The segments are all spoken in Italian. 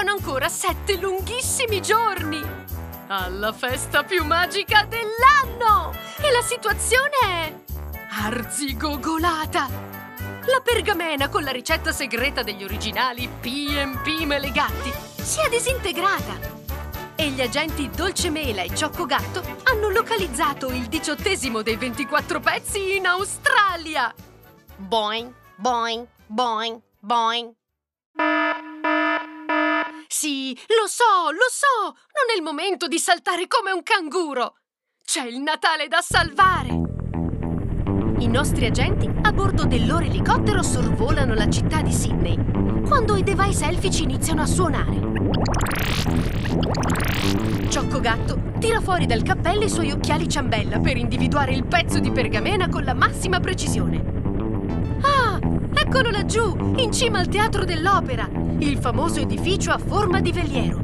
mancano ancora sette lunghissimi giorni! Alla festa più magica dell'anno! E la situazione è... arzigogolata! La pergamena con la ricetta segreta degli originali P&P Melegatti si è disintegrata! E gli agenti Dolce Mela e Cioccogatto hanno localizzato il diciottesimo dei 24 pezzi in Australia! Boing, boing, boing, boing. Sì, lo so, lo so! Non è il momento di saltare come un canguro! C'è il Natale da salvare! I nostri agenti a bordo del loro elicottero sorvolano la città di Sydney quando i device elfici iniziano a suonare. Cioccogatto tira fuori dal cappello i suoi occhiali ciambella per individuare il pezzo di pergamena con la massima precisione. Ah, eccolo laggiù, in cima al teatro dell'opera, il famoso edificio a forma di veliero.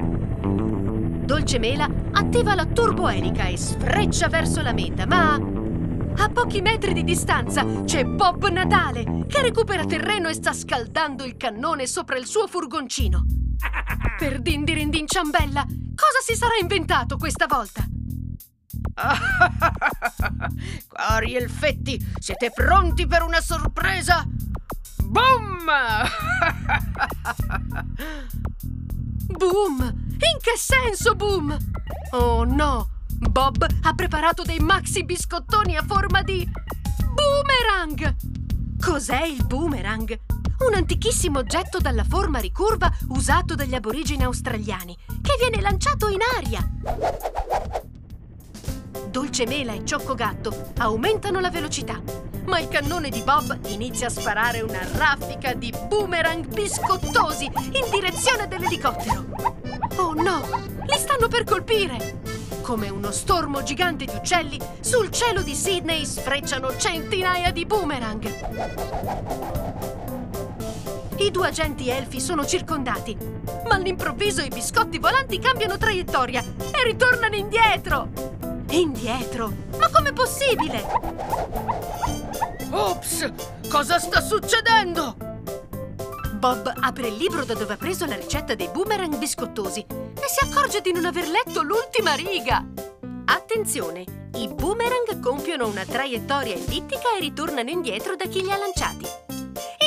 Dolce Mela attiva la turboelica e sfreccia verso la meta, ma a pochi metri di distanza c'è Bob Natale che recupera terreno e sta scaldando il cannone sopra il suo furgoncino. Per Dindirindin Ciambella, cosa si sarà inventato questa volta? Cari elfetti, siete pronti per una sorpresa? Boom! Boom! In che senso boom? Oh no! Bob ha preparato dei maxi biscottoni a forma di... boomerang! Cos'è il boomerang? Un antichissimo oggetto dalla forma ricurva usato dagli aborigeni australiani, che viene lanciato in aria. Dolce Mela e Cioccogatto aumentano la velocità, ma il cannone di Bob inizia a sparare una raffica di boomerang biscottosi in direzione dell'elicottero. Oh no! Li stanno per colpire! Come uno stormo gigante di uccelli, sul cielo di Sydney sfrecciano centinaia di boomerang. I due agenti elfi sono circondati, ma all'improvviso i biscotti volanti cambiano traiettoria e ritornano indietro! Indietro? Ma com'è possibile? Ops! Cosa sta succedendo? Bob apre il libro da dove ha preso la ricetta dei boomerang biscottosi e si accorge di non aver letto l'ultima riga. Attenzione! I boomerang compiono una traiettoria ellittica e ritornano indietro da chi li ha lanciati.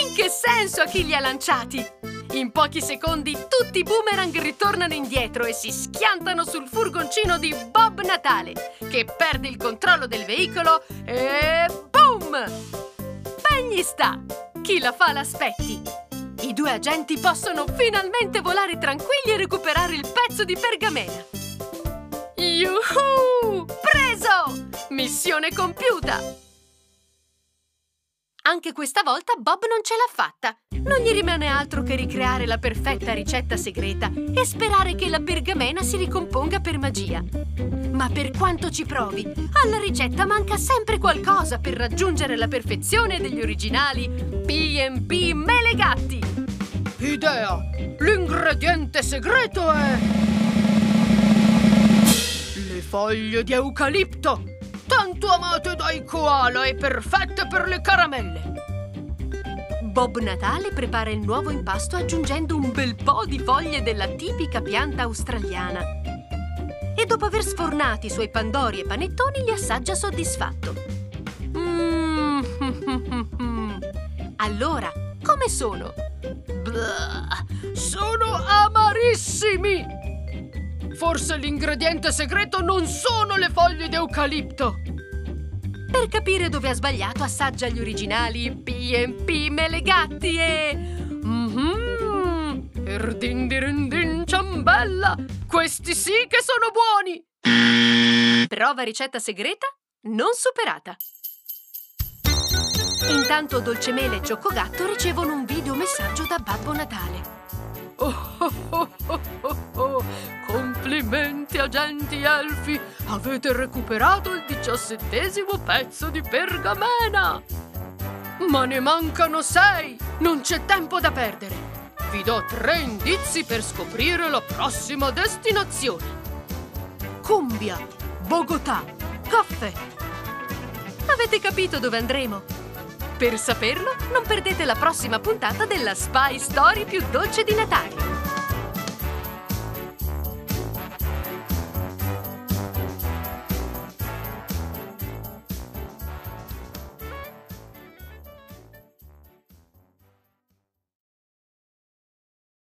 In che senso a chi li ha lanciati? In pochi secondi tutti i boomerang ritornano indietro e si schiantano sul furgoncino di Bob Natale, che perde il controllo del veicolo e boom! Ben gli sta! Chi la fa l'aspetti! I due agenti possono finalmente volare tranquilli e recuperare il pezzo di pergamena. Yuhu! Preso! Missione compiuta! Anche questa volta Bob non ce l'ha fatta. Non gli rimane altro che ricreare la perfetta ricetta segreta e sperare che la pergamena si ricomponga per magia. Ma per quanto ci provi, alla ricetta manca sempre qualcosa per raggiungere la perfezione degli originali P&P Melegatti. Idea! L'ingrediente segreto è... Le foglie di eucalipto! Tanto amate dai koala e perfette per le caramelle! Bob Natale prepara il nuovo impasto aggiungendo un bel po' di foglie della tipica pianta australiana. E dopo aver sfornato i suoi pandori e panettoni li assaggia soddisfatto. Mm. Allora, come sono? Blah, sono amarissimi! Forse l'ingrediente segreto non sono le foglie d'eucalipto! Per capire dove ha sbagliato, assaggia gli originali P&P Melegatti e... Mmm! Erdindirindin ciambella! Questi sì che sono buoni! Prova ricetta segreta non superata. Intanto Dolcemele e Cioccogatto ricevono un videomessaggio da Babbo Natale. Oh, oh, oh, oh, oh, oh. Complimenti, agenti elfi! Avete recuperato il diciassettesimo pezzo di pergamena! Ma ne mancano sei! Non c'è tempo da perdere! Vi do tre indizi per scoprire la prossima destinazione! Cumbia, Bogotà, caffè! Avete capito dove andremo? Per saperlo, non perdete la prossima puntata della Spy Story più dolce di Natale.